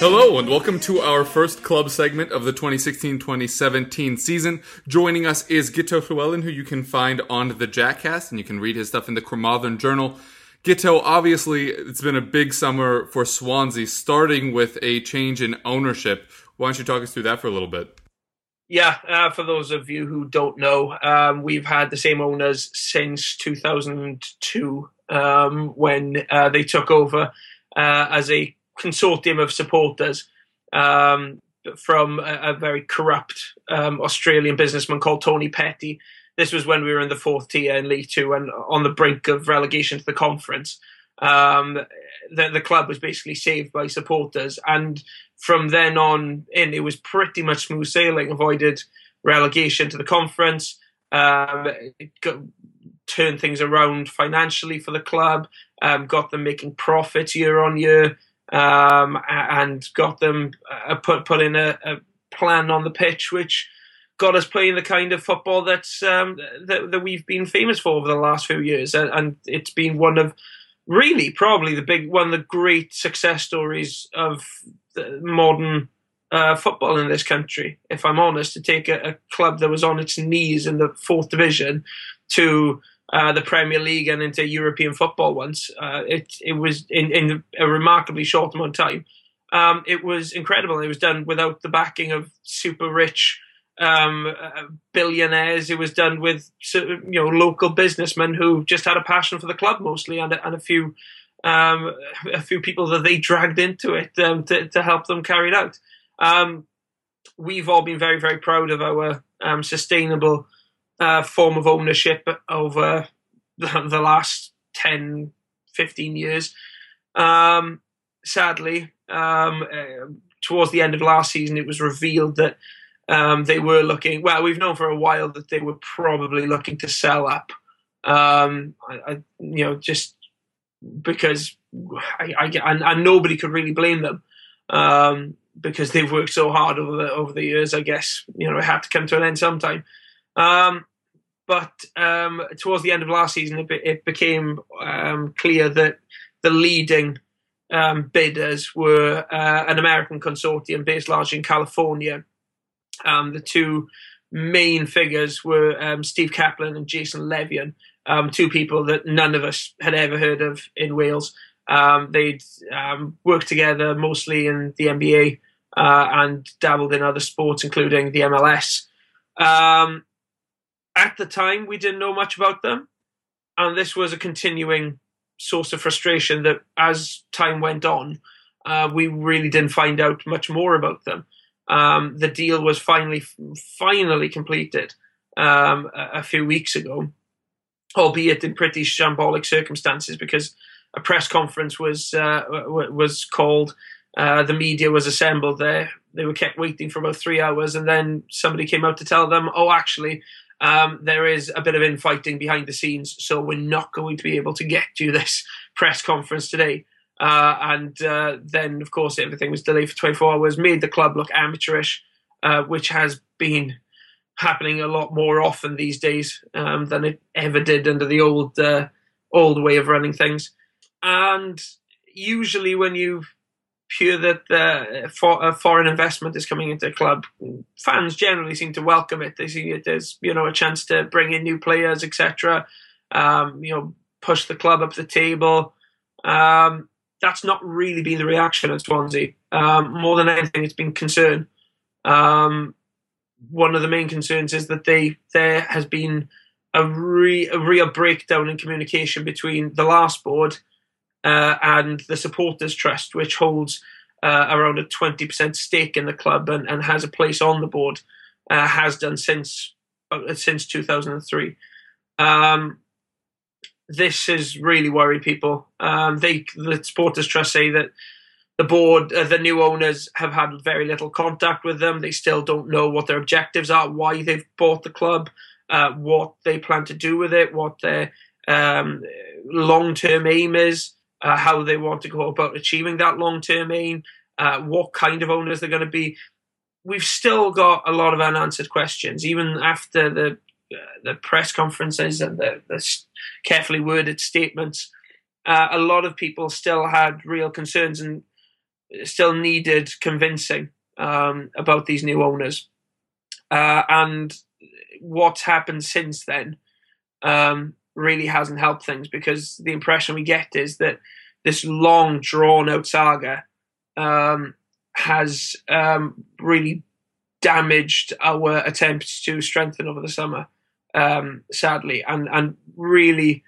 Hello, and welcome to our first club segment of the 2016 2017 season. Joining us is Gito Llewellyn, who you can find on the Jackcast, and you can read his stuff in the Carmarthen Journal. Gito, obviously, it's been a big summer for Swansea, starting with a change in ownership. Why don't you talk us through that for a little bit? Yeah, uh, for those of you who don't know, um, we've had the same owners since 2002 um, when uh, they took over uh, as a consortium of supporters um, from a, a very corrupt um, Australian businessman called Tony Petty. This was when we were in the fourth tier in League Two and on the brink of relegation to the conference. Um, the, the club was basically saved by supporters, and from then on in, it was pretty much smooth sailing. Avoided relegation to the conference, um, got, turned things around financially for the club, um, got them making profits year on year, um, and got them uh, put put in a, a plan on the pitch which got us playing the kind of football um, that, that we've been famous for over the last few years, and, and it's been one of really probably the big one of the great success stories of modern uh, football in this country. If I'm honest, to take a, a club that was on its knees in the fourth division to uh, the Premier League and into European football once, uh, it it was in, in a remarkably short amount of time. Um, it was incredible. It was done without the backing of super rich um, uh, billionaires. It was done with you know local businessmen who just had a passion for the club mostly, and, a- and a few um, a few people that they dragged into it um, to, to help them carry it out. Um, we've all been very very proud of our um, sustainable uh, form of ownership over the, last 10, 15 years. Um, sadly, um, uh, towards the end of last season, it was revealed that um, they were looking. Well, we've known for a while that they were probably looking to sell up. Um, I, I, you know, just because I, I and, and nobody could really blame them um, because they've worked so hard over the over the years. I guess you know it had to come to an end sometime. Um, but um, towards the end of last season, it, it became um, clear that the leading um, bidders were uh, an American consortium based largely in California. Um, the two main figures were um, Steve Kaplan and Jason Levien, um, two people that none of us had ever heard of in Wales. They'd worked together mostly in the NBA uh, and dabbled in other sports, including the MLS. Um, at the time, we didn't know much about them, and this was a continuing source of frustration that as time went on, uh, we really didn't find out much more about them. Um, the deal was finally finally completed um, a, a few weeks ago, albeit in pretty shambolic circumstances because a press conference was uh, was called. Uh, the media was assembled there. They were kept waiting for about three hours, and then somebody came out to tell them, "Oh, actually, um, there is a bit of infighting behind the scenes, so we're not going to be able to get you this press conference today." Uh, and uh, then, of course, everything was delayed for 24 hours, made the club look amateurish, uh, which has been happening a lot more often these days um, than it ever did under the old uh, old way of running things. And usually, when you hear that uh, for, a foreign investment is coming into a club, fans generally seem to welcome it. They see it as you know a chance to bring in new players, etc. Um, you know, push the club up the table. Um, that's not really been the reaction at Swansea. Um, more than anything, it's been concern. Um, one of the main concerns is that they there has been a, re, a real breakdown in communication between the last board uh, and the supporters trust, which holds uh, around a 20% stake in the club and, and has a place on the board, uh, has done since uh, since 2003. Um, this has really worried people. Um, they, the Supporters Trust say that the board, uh, the new owners have had very little contact with them. They still don't know what their objectives are, why they've bought the club, uh, what they plan to do with it, what their um, long term aim is, uh, how they want to go about achieving that long term aim, uh, what kind of owners they're going to be. We've still got a lot of unanswered questions, even after the uh, the press conferences and the, the carefully worded statements. Uh, a lot of people still had real concerns and still needed convincing um, about these new owners. Uh, and what's happened since then um, really hasn't helped things because the impression we get is that this long drawn out saga um, has um, really damaged our attempts to strengthen over the summer, um, sadly, and and really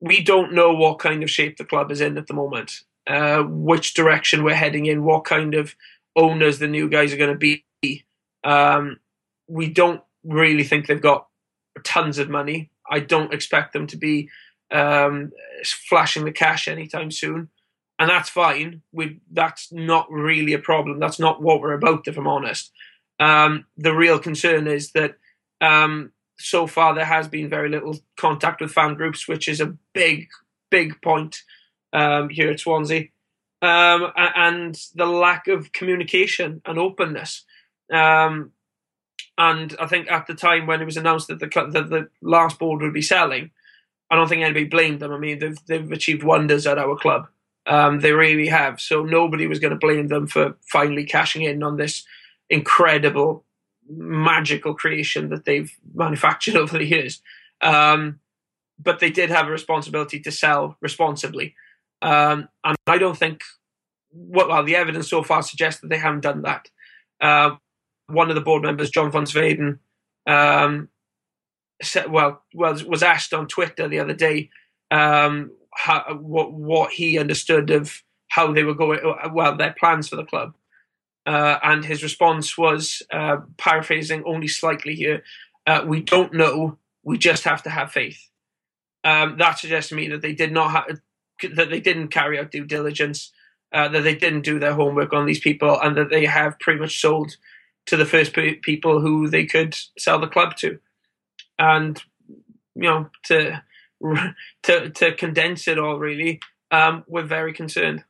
we don't know what kind of shape the club is in at the moment, uh, which direction we're heading in, what kind of owners the new guys are going to be. Um, we don't really think they've got tons of money. I don't expect them to be um, flashing the cash anytime soon, and that's fine. We that's not really a problem. That's not what we're about, if I'm honest. Um, the real concern is that um, so far there has been very little contact with fan groups, which is a big, big point um, here at Swansea, um, and the lack of communication and openness. Um, and I think at the time when it was announced that the that the last board would be selling, I don't think anybody blamed them. I mean, they've they've achieved wonders at our club. Um, they really have. So nobody was going to blame them for finally cashing in on this incredible, magical creation that they've manufactured over the years. Um, but they did have a responsibility to sell responsibly, um, and I don't think. Well, the evidence so far suggests that they haven't done that. Uh, one of the board members, John van Zweden, um, said, well, was was asked on Twitter the other day um, how, what what he understood of how they were going, well, their plans for the club, uh, and his response was, uh, paraphrasing only slightly here, uh, "We don't know. We just have to have faith." Um, that suggests to me that they did not have, that they didn't carry out due diligence, uh, that they didn't do their homework on these people, and that they have pretty much sold to the first people who they could sell the club to, and you know to to to condense it all really, um, we're very concerned.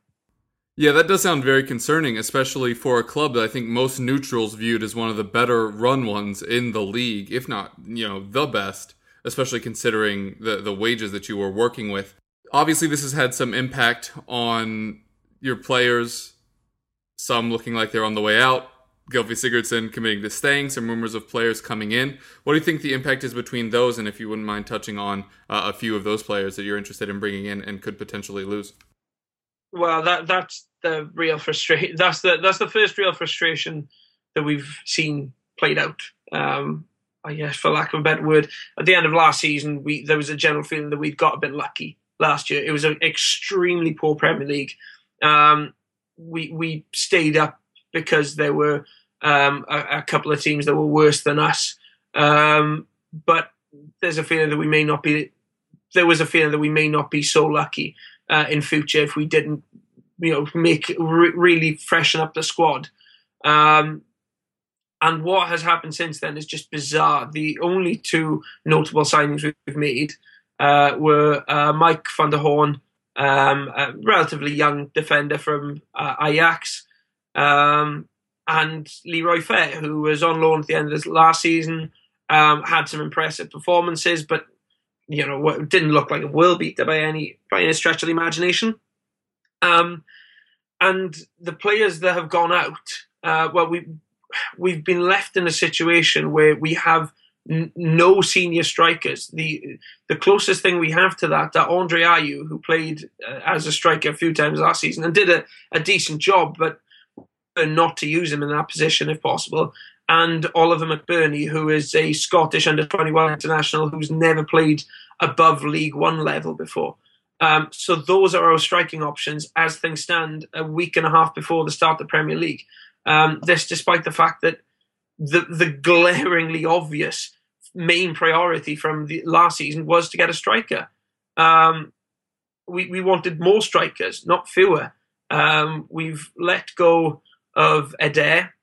Yeah, that does sound very concerning, especially for a club that I think most neutrals viewed as one of the better run ones in the league, if not, you know, the best, especially considering the the wages that you were working with. Obviously, this has had some impact on your players, some looking like they're on the way out, Gylfi Sigurdsson committing to staying, some rumors of players coming in. What do you think the impact is between those, and if you wouldn't mind touching on uh, a few of those players that you're interested in bringing in and could potentially lose? Well, that that's the real frustration. That's the that's the first real frustration that we've seen played out. Um, I guess, for lack of a better word, at the end of last season, we there was a general feeling that we'd got a bit lucky last year. It was an extremely poor Premier League. Um, we we stayed up because there were um, a, a, couple of teams that were worse than us. Um, but there's a feeling that we may not be. There was a feeling that we may not be so lucky uh, in future if we didn't, you know, make re- really freshen up the squad. Um, and what has happened since then is just bizarre. The only two notable signings we've made uh, were uh, Mike van der Hoorn, um, a relatively young defender from uh, Ajax, um, and Leroy Fer, who was on loan at the end of last season, um, had some impressive performances, but you know didn't look like a world beater by any by any stretch of the imagination. Um, and the players that have gone out, uh, well, we we've been left in a situation where we have n- no senior strikers. The the closest thing we have to that, that Andre Ayew, who played uh, as a striker a few times last season and did a, a decent job, but not to use him in that position if possible. And Oliver McBurnie, who is a Scottish under 21 international who's never played above League One level before. Um, so those are our striking options as things stand a week and a half before the start of the Premier League. Um, this, despite the fact that the the glaringly obvious main priority from the last season was to get a striker. Um, we we wanted more strikers, not fewer. Um, we've let go of Eder.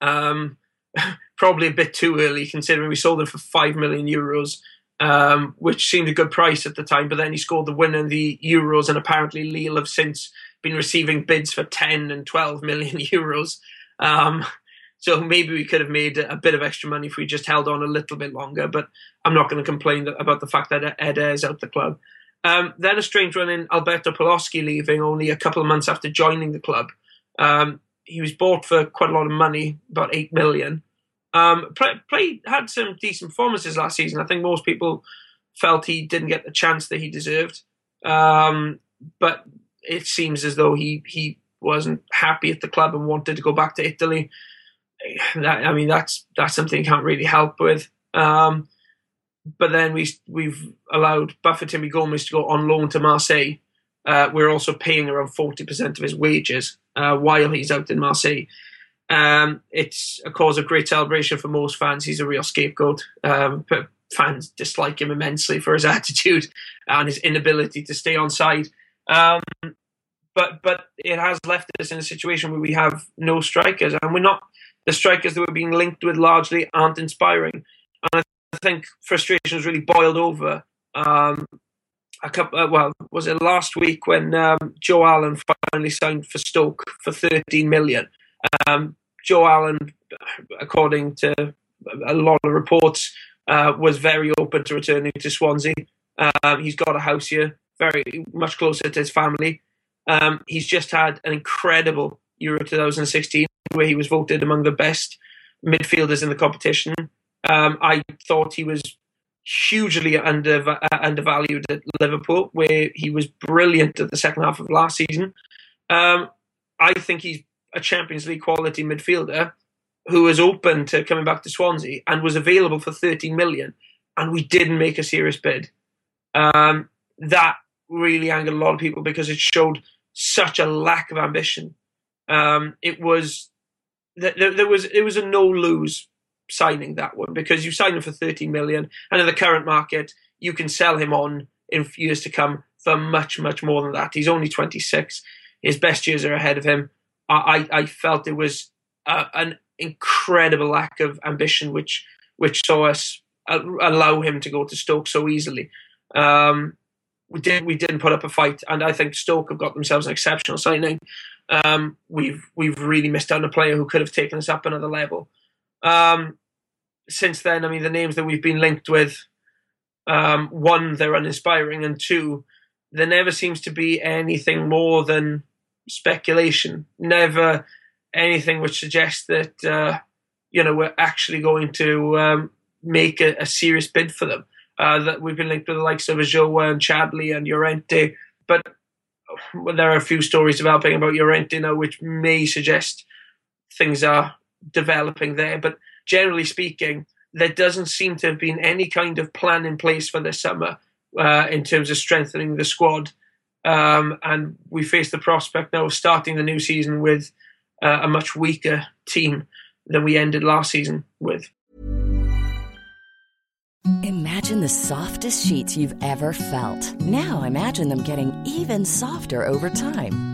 Um, probably a bit too early, considering we sold him for five million euros um, which seemed a good price at the time. But then he scored the winner in the Euros, and apparently Lille have since been receiving bids for 10 and 12 million euros. Um, so maybe we could have made a bit of extra money if we just held on a little bit longer. But I'm not going to complain about the fact that Eder is out the club. Um, then a strange one in Alberto Paloschi leaving only a couple of months after joining the club. Um, he was bought for quite a lot of money, about eight million. Um, play, played had some decent performances last season. I think most people felt he didn't get the chance that he deserved, um, but it seems as though he he wasn't happy at the club and wanted to go back to Italy. That, I mean, that's that's something you can't really help with. Um, but then we we've allowed Bafétimbi Timmy Gomis to go on loan to Marseille. Uh, we're also paying around forty percent of his wages uh, while he's out in Marseille. Um, it's a cause of great celebration for most fans. He's a real scapegoat. Um, but fans dislike him immensely for his attitude and his inability to stay on side. Um, but but it has left us in a situation where we have no strikers, and we're not the strikers that we're being linked with largely aren't inspiring. And I think frustration has really boiled over. Um, a couple, uh, well, was it last week when um, Joe Allen finally signed for Stoke for 13 million? Um, Joe Allen, according to a lot of reports, uh, was very open to returning to Swansea. Um, he's got a house here, very much closer to his family. Um, he's just had an incredible Euro 2016 where he was voted among the best midfielders in the competition. Um, I thought he was hugely under, uh, undervalued at Liverpool, where he was brilliant at the second half of last season. Um, I think he's a Champions League quality midfielder who was open to coming back to Swansea and was available for 13 million, and we didn't make a serious bid. Um, that really angered a lot of people because it showed such a lack of ambition. Um, it was there, there was it was a no lose signing that one because you sign him for 30 million, and in the current market you can sell him on in years to come for much much more than that. He's only 26. His best years are ahead of him. I, I felt it was uh, an incredible lack of ambition, which which saw us uh, allow him to go to Stoke so easily. Um, we did we didn't put up a fight, and I think Stoke have got themselves an exceptional signing. Um, we've we've really missed out on a player who could have taken us up another level. Um, since then, I mean, the names that we've been linked with, um, one, they're uninspiring, and two, there never seems to be anything more than speculation, never anything which suggests that uh, you know we're actually going to um, make a, a, serious bid for them. Uh, that we've been linked with the likes of Ulloa and Chadli and Llorente, but well, there are a few stories developing about Llorente now, which may suggest things are developing there. But generally speaking, there doesn't seem to have been any kind of plan in place for this summer uh, in terms of strengthening the squad. Um, and we face the prospect now of starting the new season with uh, a much weaker team than we ended last season with. Imagine the softest sheets you've ever felt. Now imagine them getting even softer over time.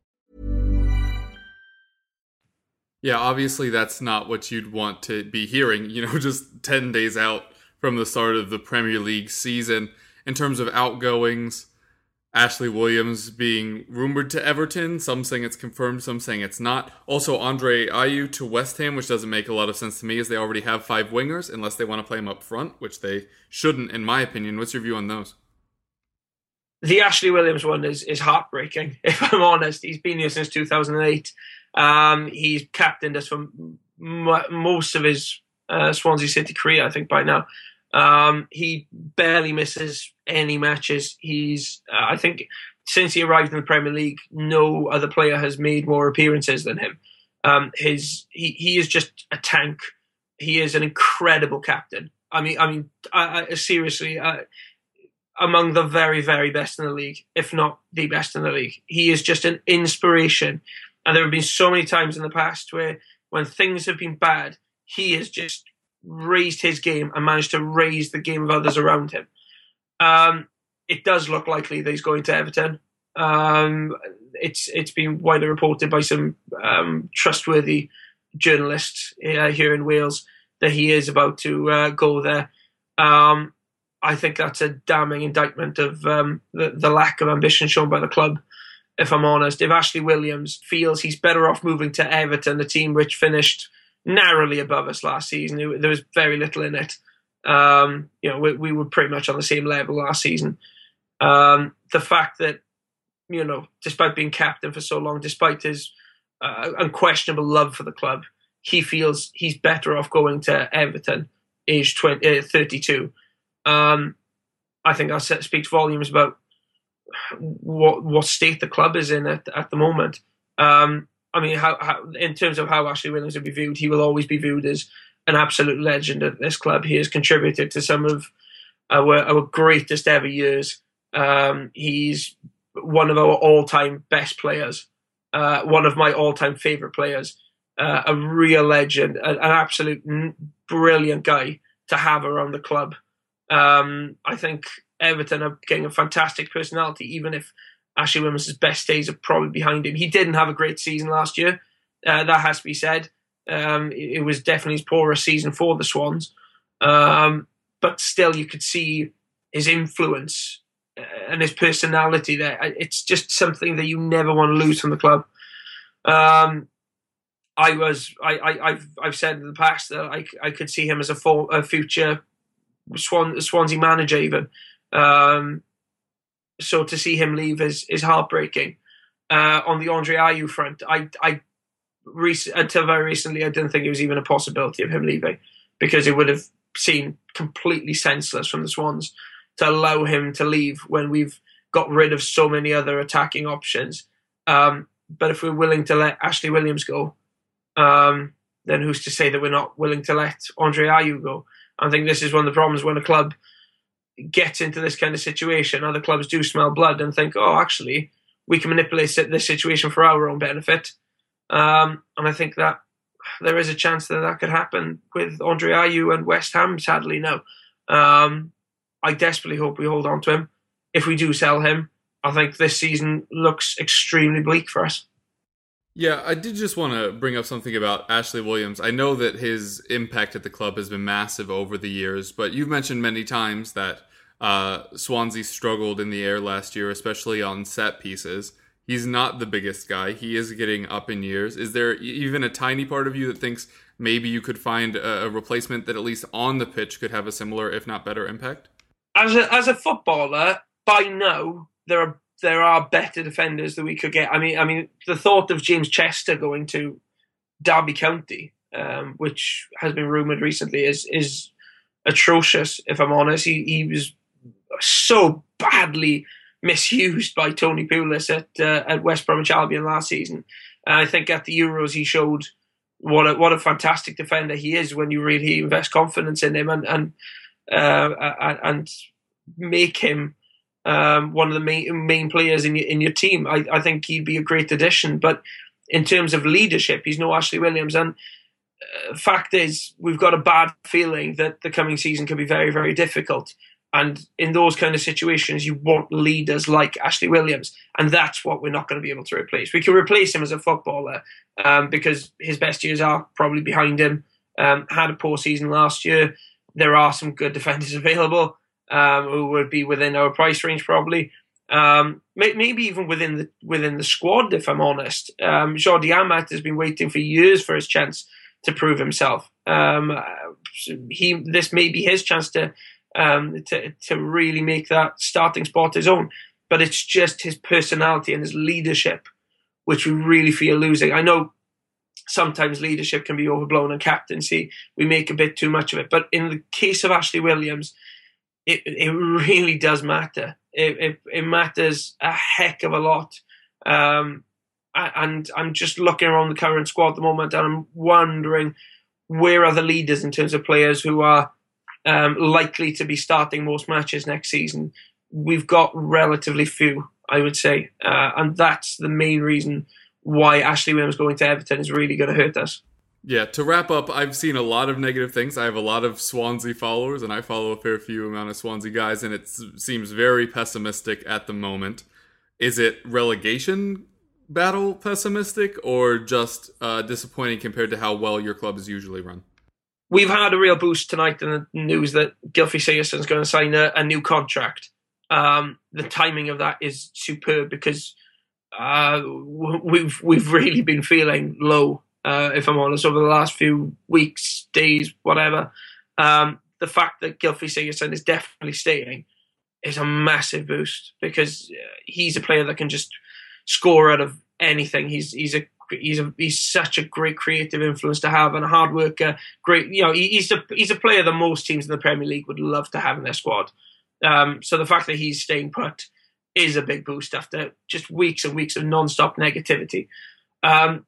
Yeah, obviously that's not what you'd want to be hearing, you know, just 10 days out from the start of the Premier League season. In terms of outgoings, Ashley Williams being rumored to Everton. Some saying it's confirmed, some saying it's not. Also, Andre Ayew to West Ham, which doesn't make a lot of sense to me, as they already have five wingers, unless they want to play him up front, which they shouldn't, in my opinion. What's your view on those? The Ashley Williams one is is heartbreaking. If I'm honest, he's been here since 2008. Um, he's captained us for m- most of his uh, Swansea City career, I think, by now. Um, he barely misses any matches. He's, uh, I think, since he arrived in the Premier League, no other player has made more appearances than him. Um, his he, he is just a tank. He is an incredible captain. I mean, I mean, I, I, seriously, uh, among the very, very best in the league, if not the best in the league. He is just an inspiration. And there have been so many times in the past where, when things have been bad, he has just raised his game and managed to raise the game of others around him. Um, it does look likely that he's going to Everton. Um, it's it's been widely reported by some um, trustworthy journalists uh, here in Wales that he is about to uh, go there. Um, I think that's a damning indictment of um, the, the lack of ambition shown by the club. If I'm honest, if Ashley Williams feels he's better off moving to Everton, the team which finished narrowly above us last season. There was very little in it. Um, you know, we, we, were pretty much on the same level last season. Um, the fact that, you know, despite being captain for so long, despite his uh, unquestionable love for the club, he feels he's better off going to Everton, age 20, uh, 32. Um, I think that speaks volumes about what what state the club is in at, at the moment. Um, I mean, how, how, in terms of how Ashley Williams will be viewed, he will always be viewed as an absolute legend at this club. He has contributed to some of our, our greatest ever years. Um, he's one of our all-time best players, uh, one of my all-time favorite players, uh, a real legend, an, an, absolute brilliant guy to have around the club. Um, I think Everton are getting a fantastic personality, even if Ashley Williams' best days are probably behind him. He didn't have a great season last year. Uh, that has to be said. Um, it, it, was definitely his poorest season for the Swans. Um, but still, you could see his influence uh, and his personality there. It's just something that you never want to lose from the club. Um, I was, I, I, have I've said in the past that I, I could see him as a, full, a future Swan, Swansea manager even. Um, so to see him leave is is heartbreaking. Uh, on the Andre Ayew front, I I rec- until very recently I didn't think it was even a possibility of him leaving because it would have seemed completely senseless from the Swans to allow him to leave when we've got rid of so many other attacking options. Um, but if we're willing to let Ashley Williams go, um, then who's to say that we're not willing to let Andre Ayew go? I think this is one of the problems when a club gets into this kind of situation, other clubs do smell blood and think, oh, actually, we can manipulate this situation for our own benefit. Um, and I think that there is a chance that that could happen with Andre Ayew and West Ham, sadly, no. Um, I desperately hope we hold on to him. If we do sell him, I think this season looks extremely bleak for us. Yeah, I did just want to bring up something about Ashley Williams. I know that his impact at the club has been massive over the years, but you've mentioned many times that uh, Swansea struggled in the air last year, especially on set pieces. He's not the biggest guy. He is getting up in years. Is there even a tiny part of you that thinks maybe you could find a, replacement that at least on the pitch could have a similar, if not better, impact? As a, as a footballer, by now there are there are better defenders that we could get. I mean, I mean, the thought of James Chester going to Derby County, um, which has been rumored recently, is is atrocious. If I'm honest, he he was so badly misused by Tony Pulis at uh, at West Bromwich Albion last season. And I think at the Euros he showed what a, what a fantastic defender he is when you really invest confidence in him and and uh, and make him um, one of the main, main players in your, in your team. I, I think he'd be a great addition. But in terms of leadership, he's no Ashley Williams. And uh, fact is, we've got a bad feeling that the coming season could be very, very difficult. And in those kind of situations, you want leaders like Ashley Williams, and that's what we're not going to be able to replace. We can replace him as a footballer um, because his best years are probably behind him. Um, had a poor season last year. There are some good defenders available um, who would be within our price range probably. Um, maybe even within the within the squad, if I'm honest. Um, Jordi Amat has been waiting for years for his chance to prove himself. Um, he this may be his chance to um, to to really make that starting spot his own. But it's just his personality and his leadership, which we really feel losing. I know sometimes leadership can be overblown and captaincy. We make a bit too much of it. But in the case of Ashley Williams, it, it really does matter. It, it, it matters a heck of a lot. Um, and I'm just looking around the current squad at the moment and I'm wondering where are the leaders in terms of players who are um, likely to be starting most matches next season. We've got relatively few, I would say. Uh, and that's the main reason why Ashley Williams going to Everton is really going to hurt us. Yeah, to wrap up, I've seen a lot of negative things. I have a lot of Swansea followers, and I follow a fair few amount of Swansea guys, and it seems very pessimistic at the moment. Is it relegation battle pessimistic, or just uh, disappointing compared to how well your club is usually run? We've had a real boost tonight in the news that Gylfi is going to sign a, a new contract. Um, the timing of that is superb because uh, we've we've really been feeling low uh, if I'm honest, over the last few weeks, days, whatever. Um, the fact that Gylfi Sigurdsson is definitely staying is a massive boost because uh, he's a player that can just score out of anything. He's he's a he's a he's such a great creative influence to have and a hard worker. Great, you know, he's a he's a player that most teams in the Premier League would love to have in their squad. Um, so the fact that he's staying put is a big boost after just weeks and weeks of non-stop negativity. Um,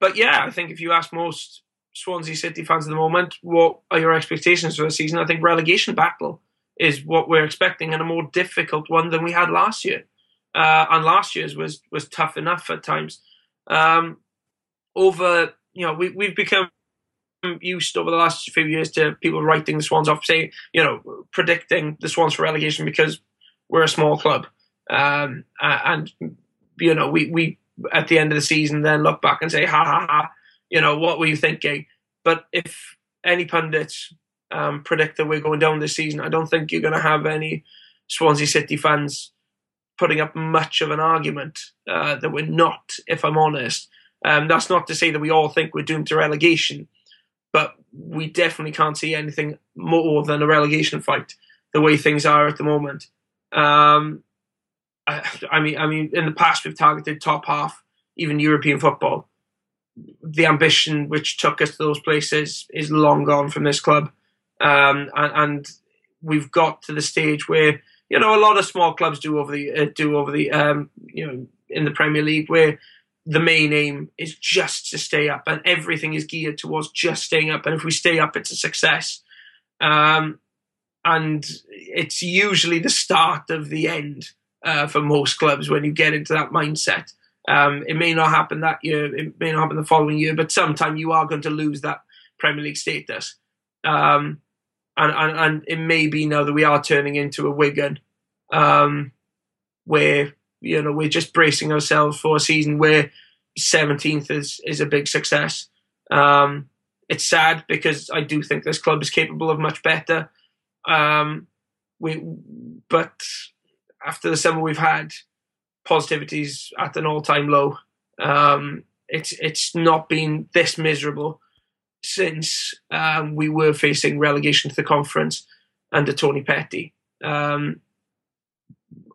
but yeah, I think if you ask most Swansea City fans at the moment, what are your expectations for the season? I think relegation battle is what we're expecting, and a more difficult one than we had last year. Uh, and last year's was was tough enough at times. Um, over, you know, we we've become used over the last few years to people writing the Swans off, saying, you know, predicting the Swans for relegation because we're a small club, um, and you know, we we at the end of the season then look back and say, ha ha ha, you know, what were you thinking? But if any pundits um, predict that we're going down this season, I don't think you're going to have any Swansea City fans putting up much of an argument uh, that we're not, if I'm honest. Um, that's not to say that we all think we're doomed to relegation, but we definitely can't see anything more than a relegation fight the way things are at the moment. Um, I, mean, I mean, in the past we've targeted top half, even European football. The ambition which took us to those places is long gone from this club, um, and, and, we've got to the stage where you know a lot of small clubs do over the uh, do over the um, you know in the Premier League where the main aim is just to stay up, and everything is geared towards just staying up. And if we stay up, it's a success. Um, and it's usually the start of the end uh, for most clubs when you get into that mindset. Um, it may not happen that year, it may not happen the following year, but sometime you are going to lose that Premier League status. Um, and, and, and, it may be now that we are turning into a Wigan, um, where you know we're just bracing ourselves for a season where 17th is is a big success. Um, it's sad because I do think this club is capable of much better. Um, we, but after the summer we've had, positivity's at an all-time low. Um, it's it's not been this miserable since um, we were facing relegation to the conference under Tony Petty. Um,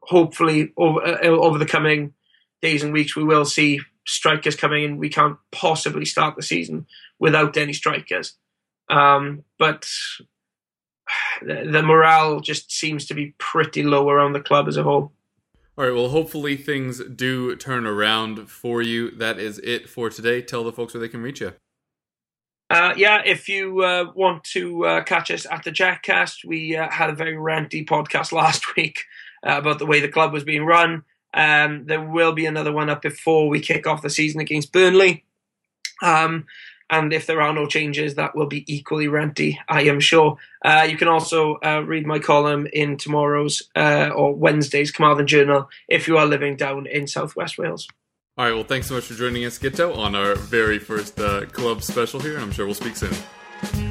hopefully, over, uh, over the coming days and weeks, we will see strikers coming in. We can't possibly start the season without any strikers. Um, but the, morale just seems to be pretty low around the club as a whole. All right, well, hopefully things do turn around for you. That is it for today. Tell the folks where they can reach you. Uh, yeah, if you uh, want to uh, catch us at the Jackcast, we uh, had a very ranty podcast last week uh, about the way the club was being run. Um, there will be another one up before we kick off the season against Burnley. Um, And if there are no changes, that will be equally renty, I am sure. Uh, you can also uh, read my column in tomorrow's uh, or Wednesday's Carmarthen Journal if you are living down in southwest Wales. All right, well, thanks so much for joining us, Gito, on our very first uh, club special here. I'm sure we'll speak soon.